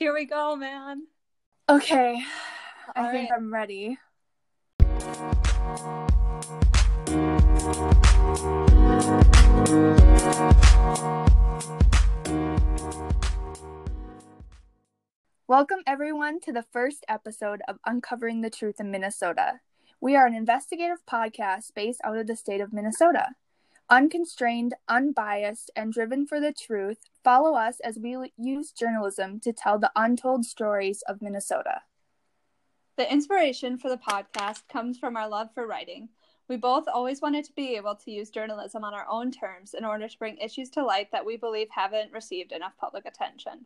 Here we go, man. Okay, I All think. I'm ready. Welcome, everyone, to the first episode of Uncovering the Truth in Minnesota. We are an investigative podcast based out of the state of Minnesota. Unconstrained, unbiased, and driven for the truth, follow us as we use journalism to tell the untold stories of Minnesota. The inspiration for the podcast comes from our love for writing. We both always wanted to be able to use journalism on our own terms in order to bring issues to light that we believe haven't received enough public attention.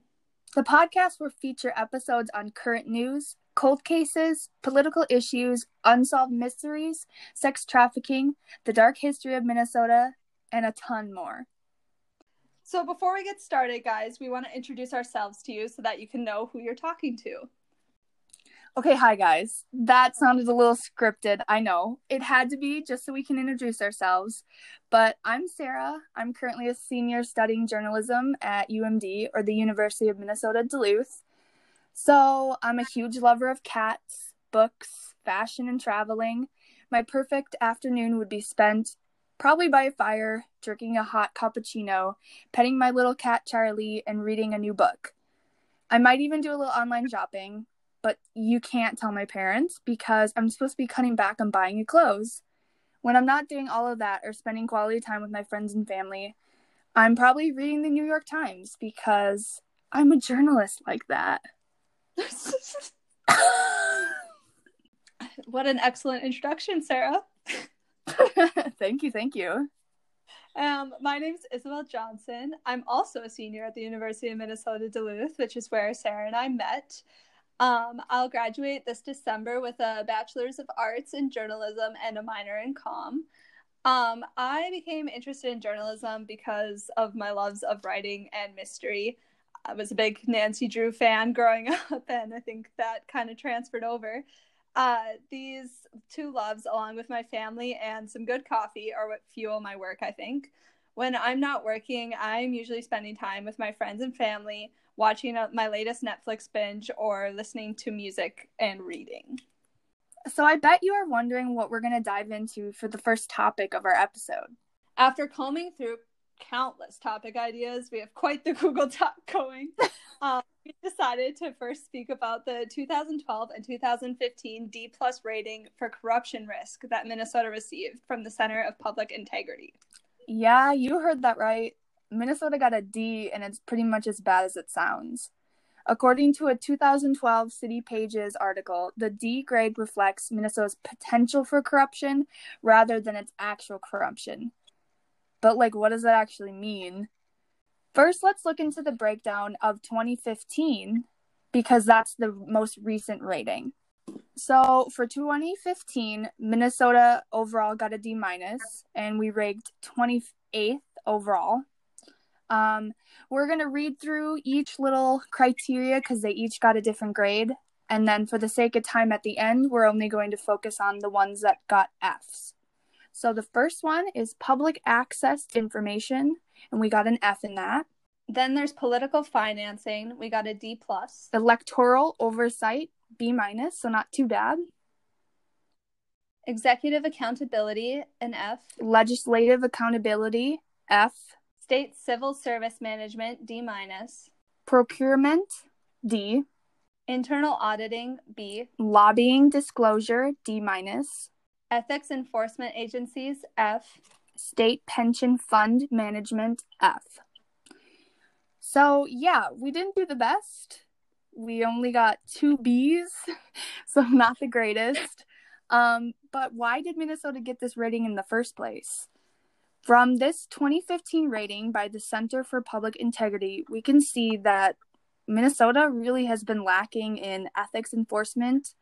The podcast will feature episodes on current news, cold cases, political issues, unsolved mysteries, sex trafficking, the dark history of Minnesota, and a ton more. So, before we get started, guys, we want to introduce ourselves to you so that you can know who you're talking to. Okay, hi guys. That sounded a little scripted, I know. It had to be just so we can introduce ourselves. But I'm Sarah. I'm currently a senior studying journalism at UMD or the University of Minnesota Duluth. So I'm a huge lover of cats, books, fashion, and traveling. My perfect afternoon would be spent probably by a fire, drinking a hot cappuccino, petting my little cat Charlie, and reading a new book. I might even do a little online shopping, but you can't tell my parents because I'm supposed to be cutting back on buying new clothes. When I'm not doing all of that or spending quality time with my friends and family, I'm probably reading the New York Times because I'm a journalist like that. what an excellent introduction, Sarah. thank you, thank you. Um, my is Isabel Johnson. I'm also a senior at the University of Minnesota Duluth, which is where Sarah and I met. Um, I'll graduate this December with a Bachelor's of Arts in Journalism and a minor in Com. Um, I became interested in journalism because of my loves of writing and mystery. I was a big Nancy Drew fan growing up, and I think that kind of transferred over. Uh, these two loves, along with my family and some good coffee, are what fuel my work, I think. When I'm not working, I'm usually spending time with my friends and family, watching uh, my latest Netflix binge, or listening to music and reading. So I bet you are wondering what we're going to dive into for the first topic of our episode. After combing through countless topic ideas, we have quite the Google Doc going. um, we decided to first speak about the 2012 and 2015 D plus rating for corruption risk that Minnesota received from the Center of Public Integrity. Yeah, you heard that right. Minnesota got a D, and it's pretty much as bad as it sounds. According to a 2012 City Pages article, the D grade reflects Minnesota's potential for corruption rather than its actual corruption. But, like, what does that actually mean? First, let's look into the breakdown of 2015 because that's the most recent rating. So, for 2015, Minnesota overall got a D minus, and we ranked 28th overall. Um, we're to read through each little criteria because they each got a different grade. And then, for the sake of time at the end, we're only going to focus on the ones that got Fs. So, the first one is public access information, and we got an F in that. Then there's political financing. We got a D plus. Electoral oversight, B minus, so not too bad. Executive accountability, an F. Legislative accountability, F. State civil service management, D minus. Procurement, D. Internal auditing, B. Lobbying disclosure, D minus. Ethics enforcement agencies, F. State pension fund management, F. So, yeah, we didn't do the best. We only got two B's, so not the greatest. Um, but why did Minnesota get this rating in the first place? From this 2015 rating by the Center for Public Integrity, we can see that Minnesota really has been lacking in ethics enforcement,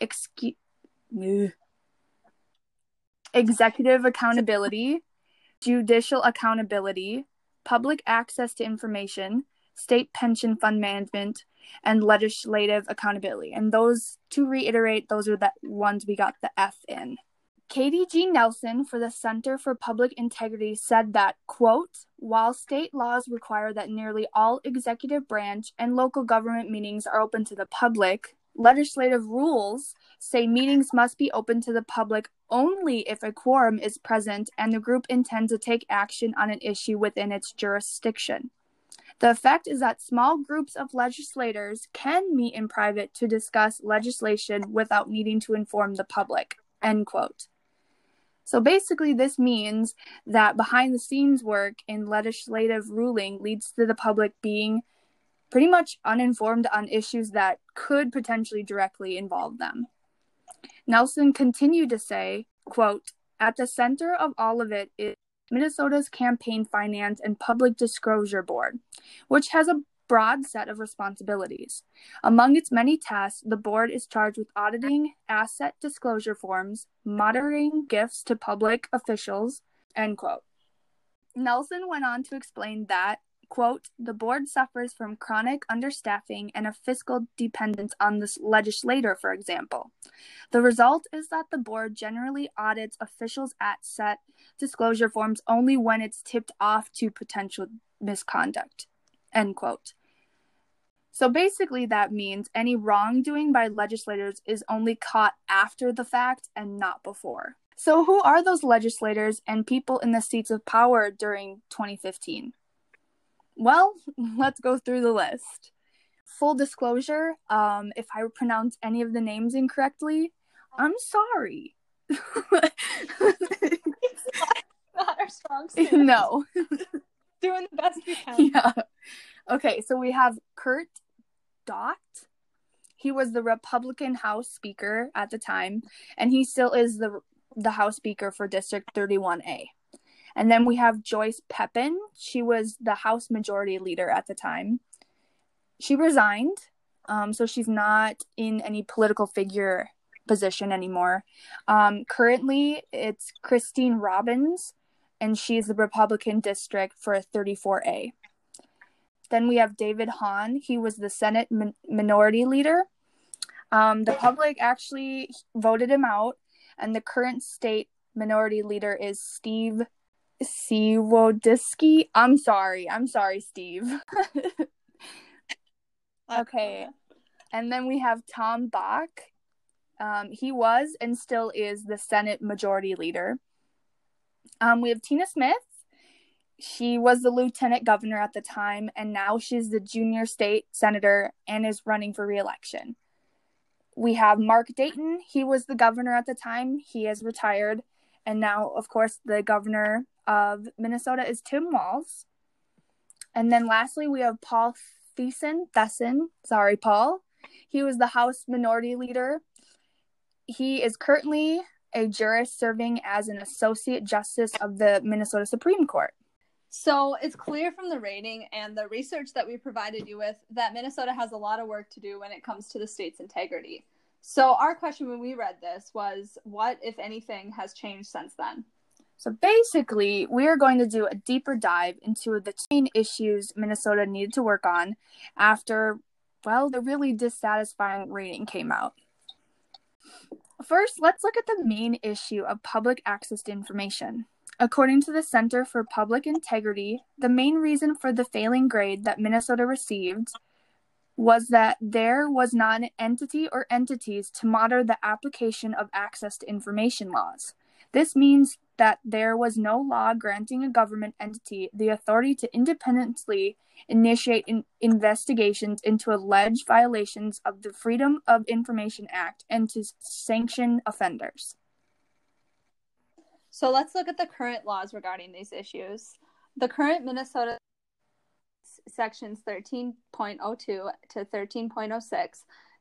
excuse, executive accountability, judicial accountability, public access to information, state pension fund management, and legislative accountability. And those, to reiterate, those are the ones we got the F in. Katie G. Nelson for the Center for Public Integrity said that, quote, while state laws require that nearly all executive branch and local government meetings are open to the public, legislative rules say meetings must be open to the public only if a quorum is present and the group intends to take action on an issue within its jurisdiction. The effect is that small groups of legislators can meet in private to discuss legislation without needing to inform the public. End quote. So basically, this means that behind the scenes work in legislative ruling leads to the public being pretty much uninformed on issues that could potentially directly involve them. Nelson continued to say, quote, at the center of all of it is Minnesota's Campaign Finance and Public Disclosure Board, which has a broad set of responsibilities. Among its many tasks, the board is charged with auditing asset disclosure forms, monitoring gifts to public officials, end quote. Nelson went on to explain that quote, the board suffers from chronic understaffing and a fiscal dependence on the legislator, for example. The result is that the board generally audits officials' asset disclosure forms only when it's tipped off to potential misconduct, end quote. So basically, that means any wrongdoing by legislators is only caught after the fact and not before. So, who are those legislators and people in the seats of power during 2015? Well, let's go through the list. Full disclosure, um, if I pronounce any of the names incorrectly, I'm sorry. it's not, not our strong suit. No. Doing the best we can. Yeah. Okay, so we have Kurt Daudt. He was the Republican House Speaker at the time, and he still is the the House Speaker for District 31A. And then we have Joyce Peppin. She was the House Majority Leader at the time. She resigned, um, so she's not in any political figure position anymore. Um, currently, it's Christine Robbins, and she's the Republican district for 34A. Then we have David Hann. He was the Senate min- Minority Leader. Um, the public actually voted him out, and the current state minority leader is Steve Siwodisky. I'm sorry. I'm sorry, Steve. okay. And then we have Tom Bakk. Um, he was and still is the Senate Majority Leader. Um, we have Tina Smith. She was the lieutenant governor at the time, and now she's the junior state senator and is running for reelection. We have Mark Dayton. He was the governor at the time. He has retired. And now, of course, the governor of Minnesota is Tim Walz. And then lastly, we have Paul Thiessen. Thesson. Sorry, Paul. He was the House Minority Leader. He is currently a jurist serving as an associate justice of the Minnesota Supreme Court. So it's clear from the rating and the research that we provided you with that Minnesota has a lot of work to do when it comes to the state's integrity. So our question when we read this was what, if anything, has changed since then? So basically, we are going to do a deeper dive into the main issues Minnesota needed to work on after, well, the really dissatisfying rating came out. First, let's look at the main issue of public access to information. According to the Center for Public Integrity, the main reason for the failing grade that Minnesota received was that there was not an entity or entities to monitor the application of access to information laws. This means that there was no law granting a government entity the authority to independently initiate in- investigations into alleged violations of the Freedom of Information Act and to sanction offenders. So let's look at the current laws regarding these issues. The current Minnesota sections 13.02 to 13.06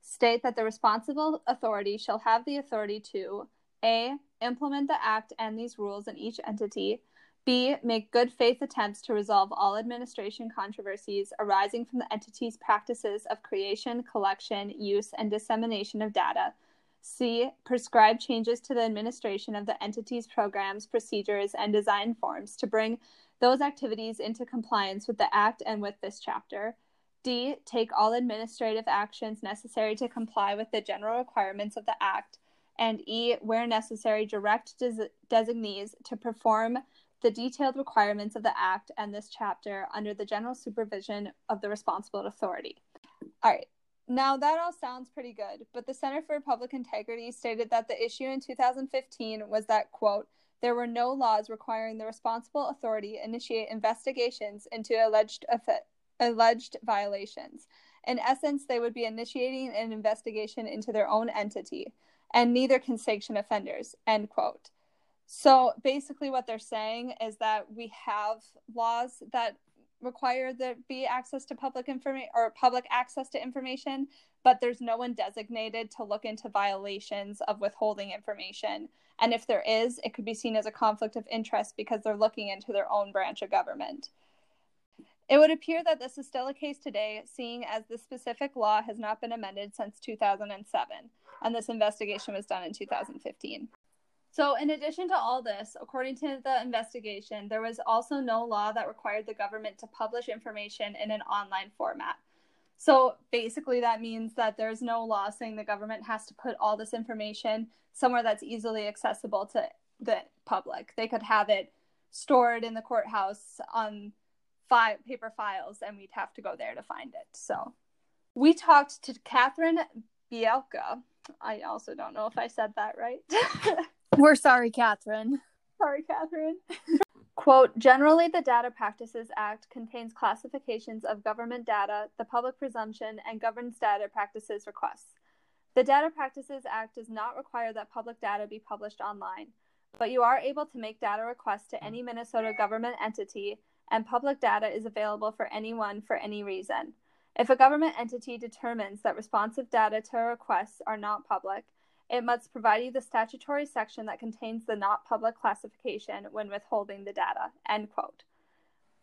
state that the responsible authority shall have the authority to a. Implement the Act and these rules in each entity. B. Make good faith attempts to resolve all administration controversies arising from the entity's practices of creation, collection, use, and dissemination of data. C. Prescribe changes to the administration of the entity's programs, procedures, and design forms to bring those activities into compliance with the Act and with this chapter. D. Take all administrative actions necessary to comply with the general requirements of the Act and E, where necessary, direct des- designees to perform the detailed requirements of the Act and this chapter under the general supervision of the responsible authority. All right. Now, that all sounds pretty good, but the Center for Public Integrity stated that the issue in 2015 was that, quote, there were no laws requiring the responsible authority initiate investigations into alleged alleged violations. In essence, they would be initiating an investigation into their own entity, and neither can sanction offenders. End quote. So basically, what they're saying is that we have laws that require there be access to public information or public access to information, but there's no one designated to look into violations of withholding information. And if there is, it could be seen as a conflict of interest because they're looking into their own branch of government. It would appear that this is still a case today, seeing as the specific law has not been amended since 2007, and this investigation was done in 2015. So, in addition to all this, according to the investigation, there was also no law that required the government to publish information in an online format. So, basically, that means that there's no law saying the government has to put all this information somewhere that's easily accessible to the public. They could have it stored in the courthouse on fi- paper files, and we'd have to go there to find it. So we talked to Catherine Bielka. I also don't know if I said that right. We're sorry, Catherine. Sorry, Catherine. Quote Generally, the Data Practices Act contains classifications of government data, the public presumption, and governs data practices requests. The Data Practices Act does not require that public data be published online, but you are able to make data requests to any Minnesota government entity and public data is available for anyone for any reason. If a government entity determines that responsive data to requests are not public, it must provide you the statutory section that contains the not public classification when withholding the data. End quote.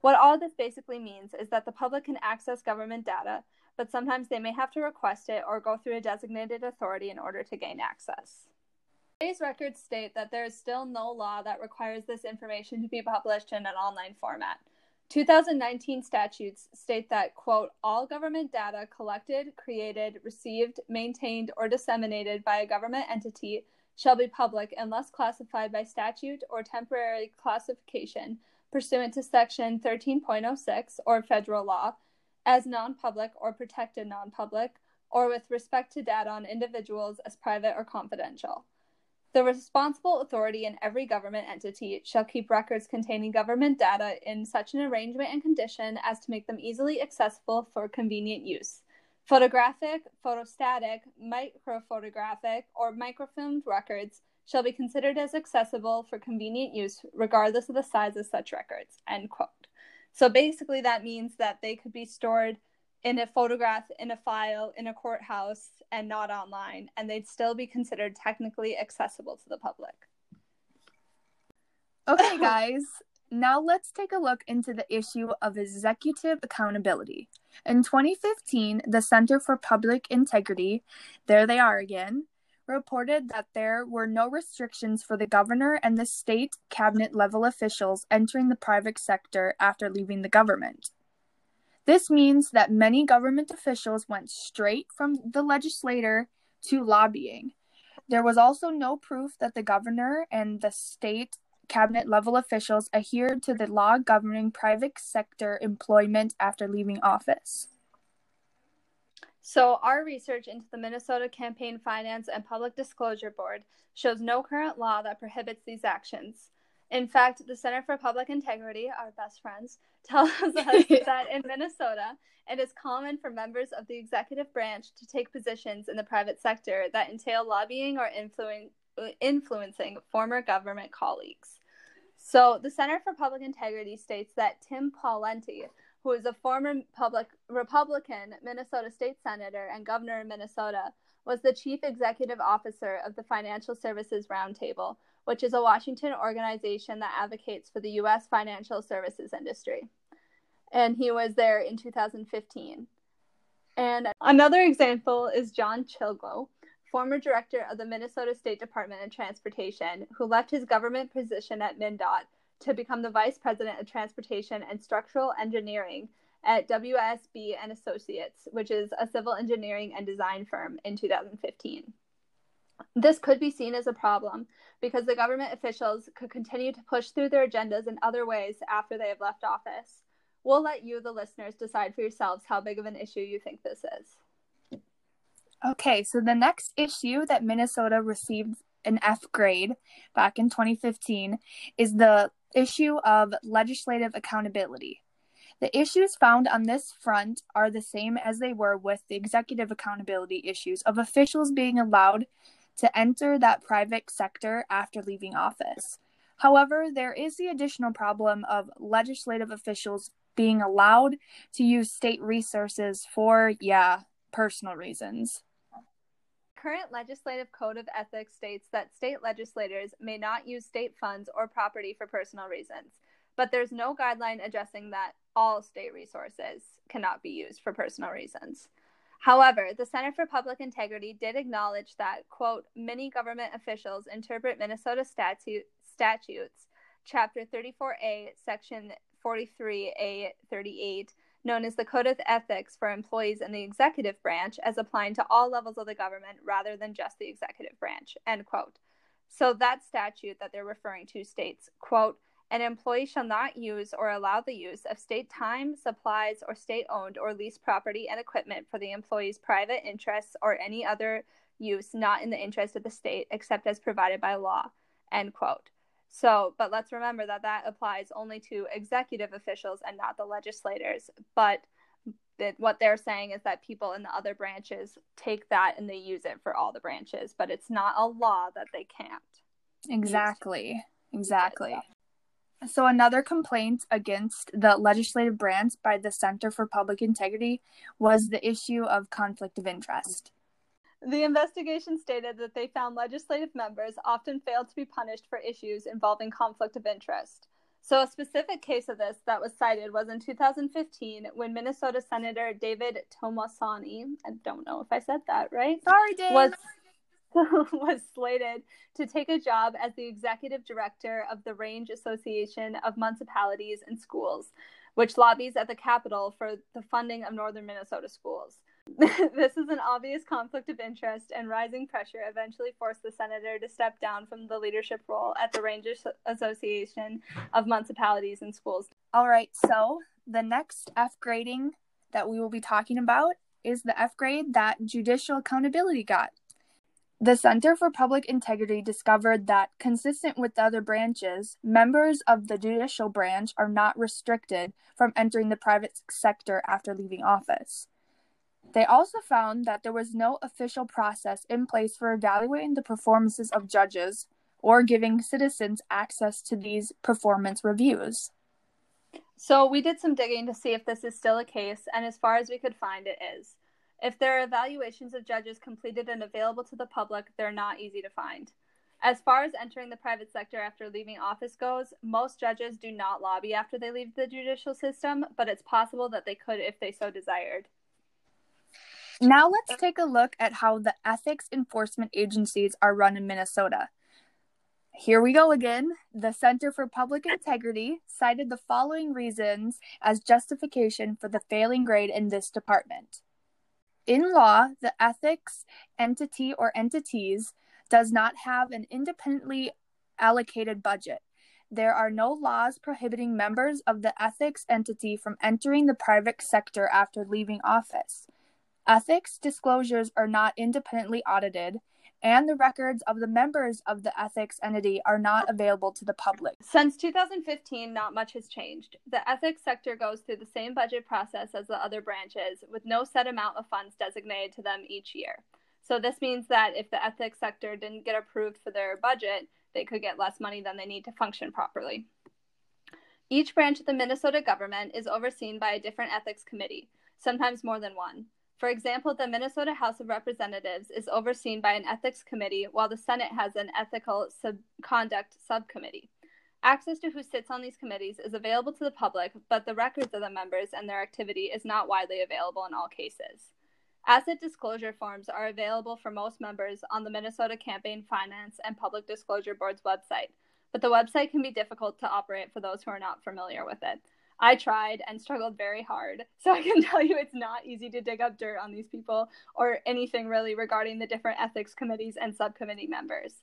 What all this basically means is that the public can access government data, but sometimes they may have to request it or go through a designated authority in order to gain access. Today's records state that there is still no law that requires this information to be published in an online format. 2019 statutes state that, quote, all government data collected, created, received, maintained, or disseminated by a government entity shall be public unless classified by statute or temporary classification pursuant to Section 13.06 or federal law as non public or protected non public, or with respect to data on individuals as private or confidential. The responsible authority in every government entity shall keep records containing government data in such an arrangement and condition as to make them easily accessible for convenient use. Photographic, photostatic, microphotographic, or microfilmed records shall be considered as accessible for convenient use regardless of the size of such records. End quote. So basically, that means that they could be stored in a photograph, in a file, in a courthouse, and not online, and they'd still be considered technically accessible to the public. Okay, guys, now let's take a look into the issue of executive accountability. In 2015, the Center for Public Integrity, there they are again, reported that there were no restrictions for the governor and the state cabinet level officials entering the private sector after leaving the government. This means that many government officials went straight from the legislator to lobbying. There was also no proof that the governor and the state cabinet level officials adhered to the law governing private sector employment after leaving office. So, our research into the Minnesota Campaign Finance and Public Disclosure Board shows no current law that prohibits these actions. In fact, the Center for Public Integrity, our best friends, tells us that in Minnesota, it is common for members of the executive branch to take positions in the private sector that entail lobbying or influ- influencing former government colleagues. So, the Center for Public Integrity states that Tim Pawlenty, who is a former public Republican Minnesota state senator and governor of Minnesota, was the chief executive officer of the Financial Services Roundtable, which is a Washington organization that advocates for the U.S. financial services industry. And he was there in 2015. And another example is John Chiglo, former director of the Minnesota State Department of Transportation, who left his government position at MnDOT to become the vice president of transportation and structural engineering at WSB and Associates, which is a civil engineering and design firm in 2015. This could be seen as a problem because the government officials could continue to push through their agendas in other ways after they have left office. We'll let you, the listeners, decide for yourselves how big of an issue you think this is. Okay, so the next issue that Minnesota received an F grade back in 2015 is the issue of legislative accountability. The issues found on this front are the same as they were with the executive accountability issues of officials being allowed to enter that private sector after leaving office. However, there is the additional problem of legislative officials being allowed to use state resources for, yeah, personal reasons. Current legislative code of ethics states that state legislators may not use state funds or property for personal reasons, but there's no guideline addressing that all state resources cannot be used for personal reasons. However, the Center for Public Integrity did acknowledge that, quote, many government officials interpret Minnesota statute, statutes, Chapter 34A, Section 43A 38, known as the Code of Ethics for Employees in the Executive Branch, as applying to all levels of the government rather than just the executive branch, end quote. So that statute that they're referring to states, quote, an employee shall not use or allow the use of state time, supplies, or state owned or leased property and equipment for the employee's private interests or any other use not in the interest of the state except as provided by law. End quote. So, but let's remember that that applies only to executive officials and not the legislators. But that what they're saying is that people in the other branches take that and they use it for all the branches, but it's not a law that they can't. Exactly. Exactly. So, another complaint against the legislative branch by the Center for Public Integrity was the issue of conflict of interest. The investigation stated that they found legislative members often failed to be punished for issues involving conflict of interest. So, a specific case of this that was cited was in 2015 when Minnesota Senator David Tomassoni, I don't know if I said that right, sorry, Dave, was was slated to take a job as the executive director of the Range Association of Municipalities and Schools, which lobbies at the Capitol for the funding of northern Minnesota schools. this is an obvious conflict of interest, and rising pressure eventually forced the senator to step down from the leadership role at the Range Association of Municipalities and Schools. All right, so the next F grading that we will be talking about is the F grade that judicial accountability got. The Center for Public Integrity discovered that, consistent with the other branches, members of the judicial branch are not restricted from entering the private sector after leaving office. They also found that there was no official process in place for evaluating the performances of judges or giving citizens access to these performance reviews. So, we did some digging to see if this is still a case, and as far as we could find, it is. If there are evaluations of judges completed and available to the public, they're not easy to find. As far as entering the private sector after leaving office goes, most judges do not lobby after they leave the judicial system, but it's possible that they could if they so desired. Now let's take a look at how the ethics enforcement agencies are run in Minnesota. Here we go again. The Center for Public Integrity cited the following reasons as justification for the failing grade in this department. In law, the ethics entity or entities does not have an independently allocated budget. There are no laws prohibiting members of the ethics entity from entering the private sector after leaving office. Ethics disclosures are not independently audited, and the records of the members of the ethics entity are not available to the public. Since 2015, not much has changed. The ethics sector goes through the same budget process as the other branches, with no set amount of funds designated to them each year. So, this means that if the ethics sector didn't get approved for their budget, they could get less money than they need to function properly. Each branch of the Minnesota government is overseen by a different ethics committee, sometimes more than one. For example, the Minnesota House of Representatives is overseen by an ethics committee, while the Senate has an ethical sub- conduct subcommittee. Access to who sits on these committees is available to the public, but the records of the members and their activity is not widely available in all cases. Asset disclosure forms are available for most members on the Minnesota Campaign Finance and Public Disclosure Board's website, but the website can be difficult to operate for those who are not familiar with it. I tried and struggled very hard. So I can tell you it's not easy to dig up dirt on these people or anything really regarding the different ethics committees and subcommittee members.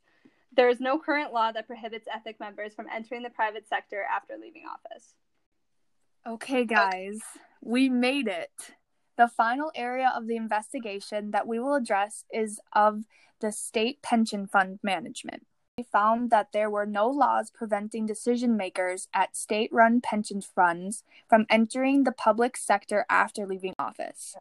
There is no current law that prohibits ethic members from entering the private sector after leaving office. Okay, guys, we made it. The final area of the investigation that we will address is of the state pension fund management. Found that there were no laws preventing decision makers at state run pension funds from entering the public sector after leaving office.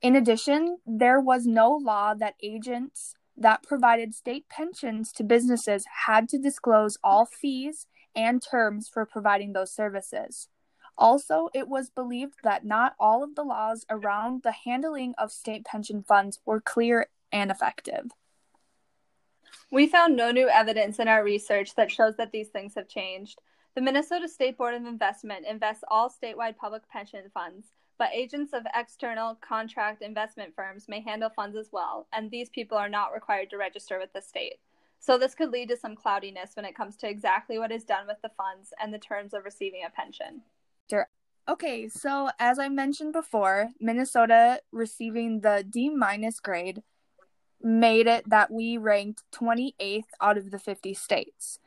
In addition, there was no law that agents that provided state pensions to businesses had to disclose all fees and terms for providing those services. Also, it was believed that not all of the laws around the handling of state pension funds were clear and effective. We found no new evidence in our research that shows that these things have changed. The Minnesota State Board of Investment invests all statewide public pension funds, but agents of external contract investment firms may handle funds as well, and these people are not required to register with the state. So, this could lead to some cloudiness when it comes to exactly what is done with the funds and the terms of receiving a pension. Okay, so as I mentioned before, Minnesota receiving the D minus grade made it that we ranked 28th out of the 50 states.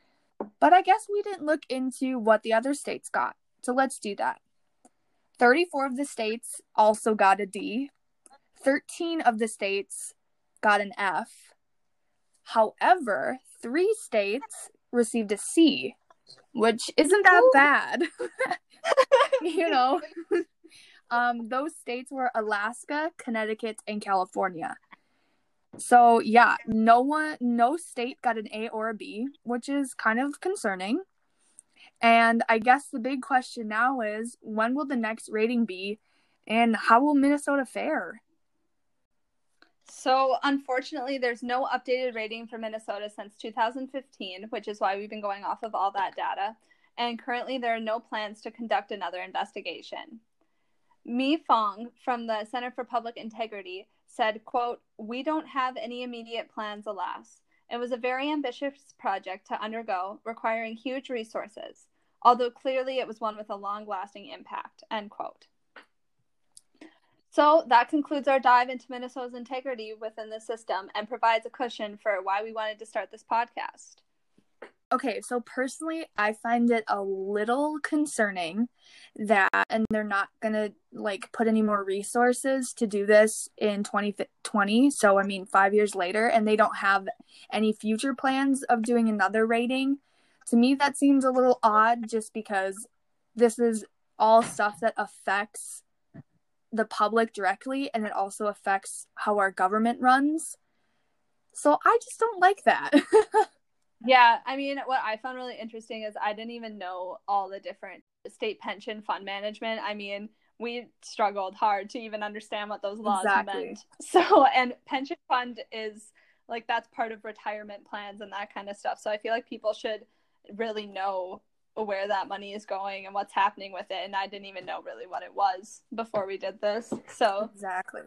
But I guess we didn't look into what the other states got. So let's do that. 34 of the states also got a D. 13 of the states got an F. However, three states received a C, which isn't that Ooh. bad. you know, um, those states were Alaska, Connecticut, and California. So yeah, no one, no state got an A or a B, which is kind of concerning. And I guess the big question now is when will the next rating be, and how will Minnesota fare? So, unfortunately, there's no updated rating for Minnesota since 2015, which is why we've been going off of all that data and currently there are no plans to conduct another investigation. Mei Fong from the Center for Public Integrity said, quote, We don't have any immediate plans, alas. It was a very ambitious project to undergo, requiring huge resources, although clearly it was one with a long lasting impact, end quote. So that concludes our dive into Minnesota's integrity within the system and provides a cushion for why we wanted to start this podcast. Okay, so personally, I find it a little concerning that, and they're not gonna like put any more resources to do this in 2020. So, I mean, five years later, and they don't have any future plans of doing another rating. To me, that seems a little odd just because this is all stuff that affects the public directly and it also affects how our government runs. So, I just don't like that. Yeah, I mean, what I found really interesting is I didn't even know all the different state pension fund management. I mean, we struggled hard to even understand what those laws exactly. meant. So, and pension fund is like that's part of retirement plans and that kind of stuff. So, I feel like people should really know where that money is going and what's happening with it. And I didn't even know really what it was before we did this. So, exactly.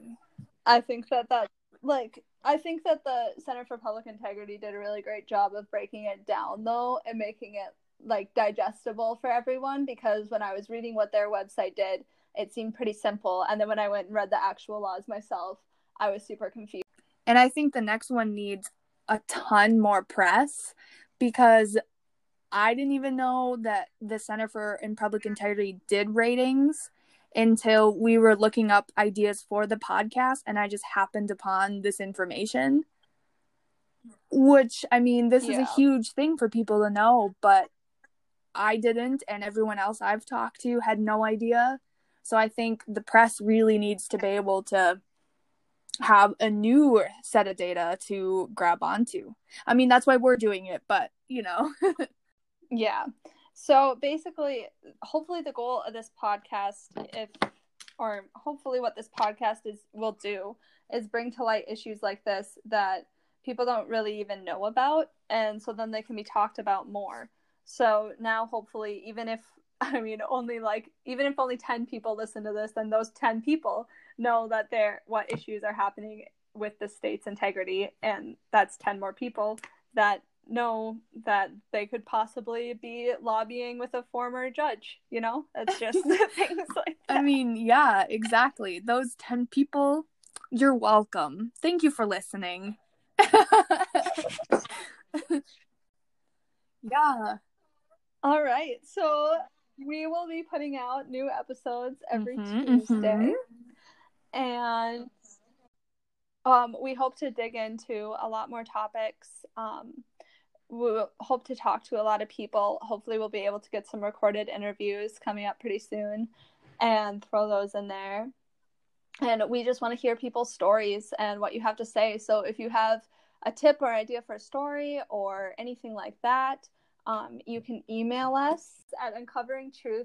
I think that that like I think that the Center for Public Integrity did a really great job of breaking it down though and making it like digestible for everyone because when I was reading what their website did, it seemed pretty simple and then when I went and read the actual laws myself, I was super confused. And I think the next one needs a ton more press because I didn't even know that the Center for in Public Integrity did ratings until we were looking up ideas for the podcast and I just happened upon this information. Which, I mean, this yeah. is a huge thing for people to know, but I didn't, and everyone else I've talked to had no idea. So I think the press really needs to be able to have a new set of data to grab onto. I mean, that's why we're doing it, but you know. yeah. So basically, hopefully, the goal of this podcast, if or hopefully, what this podcast is will do is bring to light issues like this that people don't really even know about, and so then they can be talked about more. So now, hopefully, even if I mean only like even if only ten people listen to this, then those ten people know that they're what issues are happening with the state's integrity, and that's ten more people that know that they could possibly be lobbying with a former judge. You know, that's just things like that. I mean, yeah, exactly. Those 10 people, you're welcome. Thank you for listening. yeah. All right. So we will be putting out new episodes every Mhm, Tuesday. And um, we hope to dig into a lot more topics. Um, we hope to talk to a lot of people. Hopefully, we'll be able to get some recorded interviews coming up pretty soon and throw those in there. And we just want to hear people's stories and what you have to say. So if you have a tip or idea for a story or anything like that, um, you can email us at uncoveringtruthmn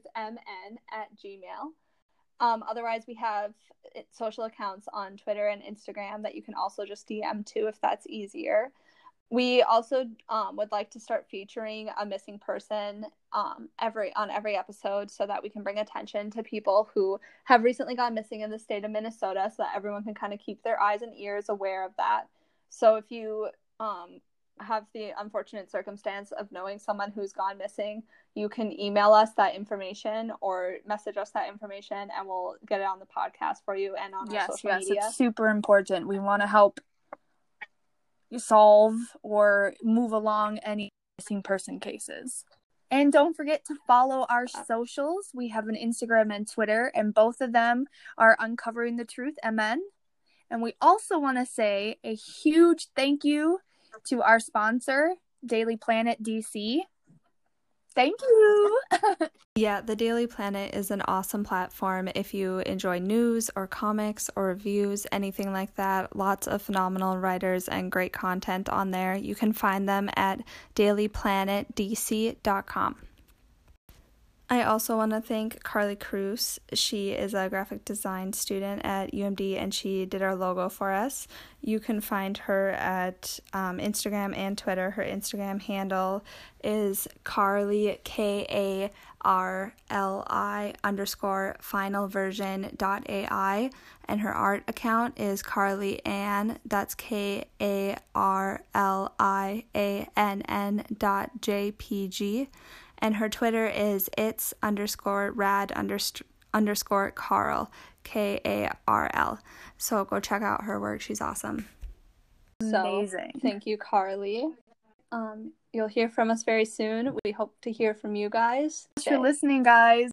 at gmail. Um, otherwise, we have uh, social accounts on Twitter and Instagram that you can also just DM to if that's easier. We also um, would like to start featuring a missing person um, every on every episode so that we can bring attention to people who have recently gone missing in the state of Minnesota so that everyone can kind of keep their eyes and ears aware of that. So if you um, have the unfortunate circumstance of knowing someone who's gone missing, you can email us that information or message us that information and we'll get it on the podcast for you and on our Yes, social yes, media. it's super important. We want to help you solve or move along any missing person cases. And don't forget to follow our uh, socials. We have an Instagram and Twitter, and both of them are Uncovering the Truth MN. And we also want to say a huge thank you to our sponsor, Daily Planet DC. Thank you. Yeah, the Daily Planet is an awesome platform if you enjoy news or comics or reviews, anything like that. Lots of phenomenal writers and great content on there. You can find them at dailyplanetdc.com. I also want to thank Carly Cruz. She is a graphic design student at UMD and she did our logo for us. You can find her at um, Instagram and Twitter. Her Instagram handle is Carly, K A R L I underscore final version dot AI. And her art account is Carly Ann, that's K A R L I A N N dot JPG and her Twitter is it's underscore rad underscore underscore Carl, K A R L. So go check out her work. She's awesome. So, Amazing. Thank you, Carly. Um, you'll hear from us very soon. We hope to hear from you guys. Thanks for listening, guys.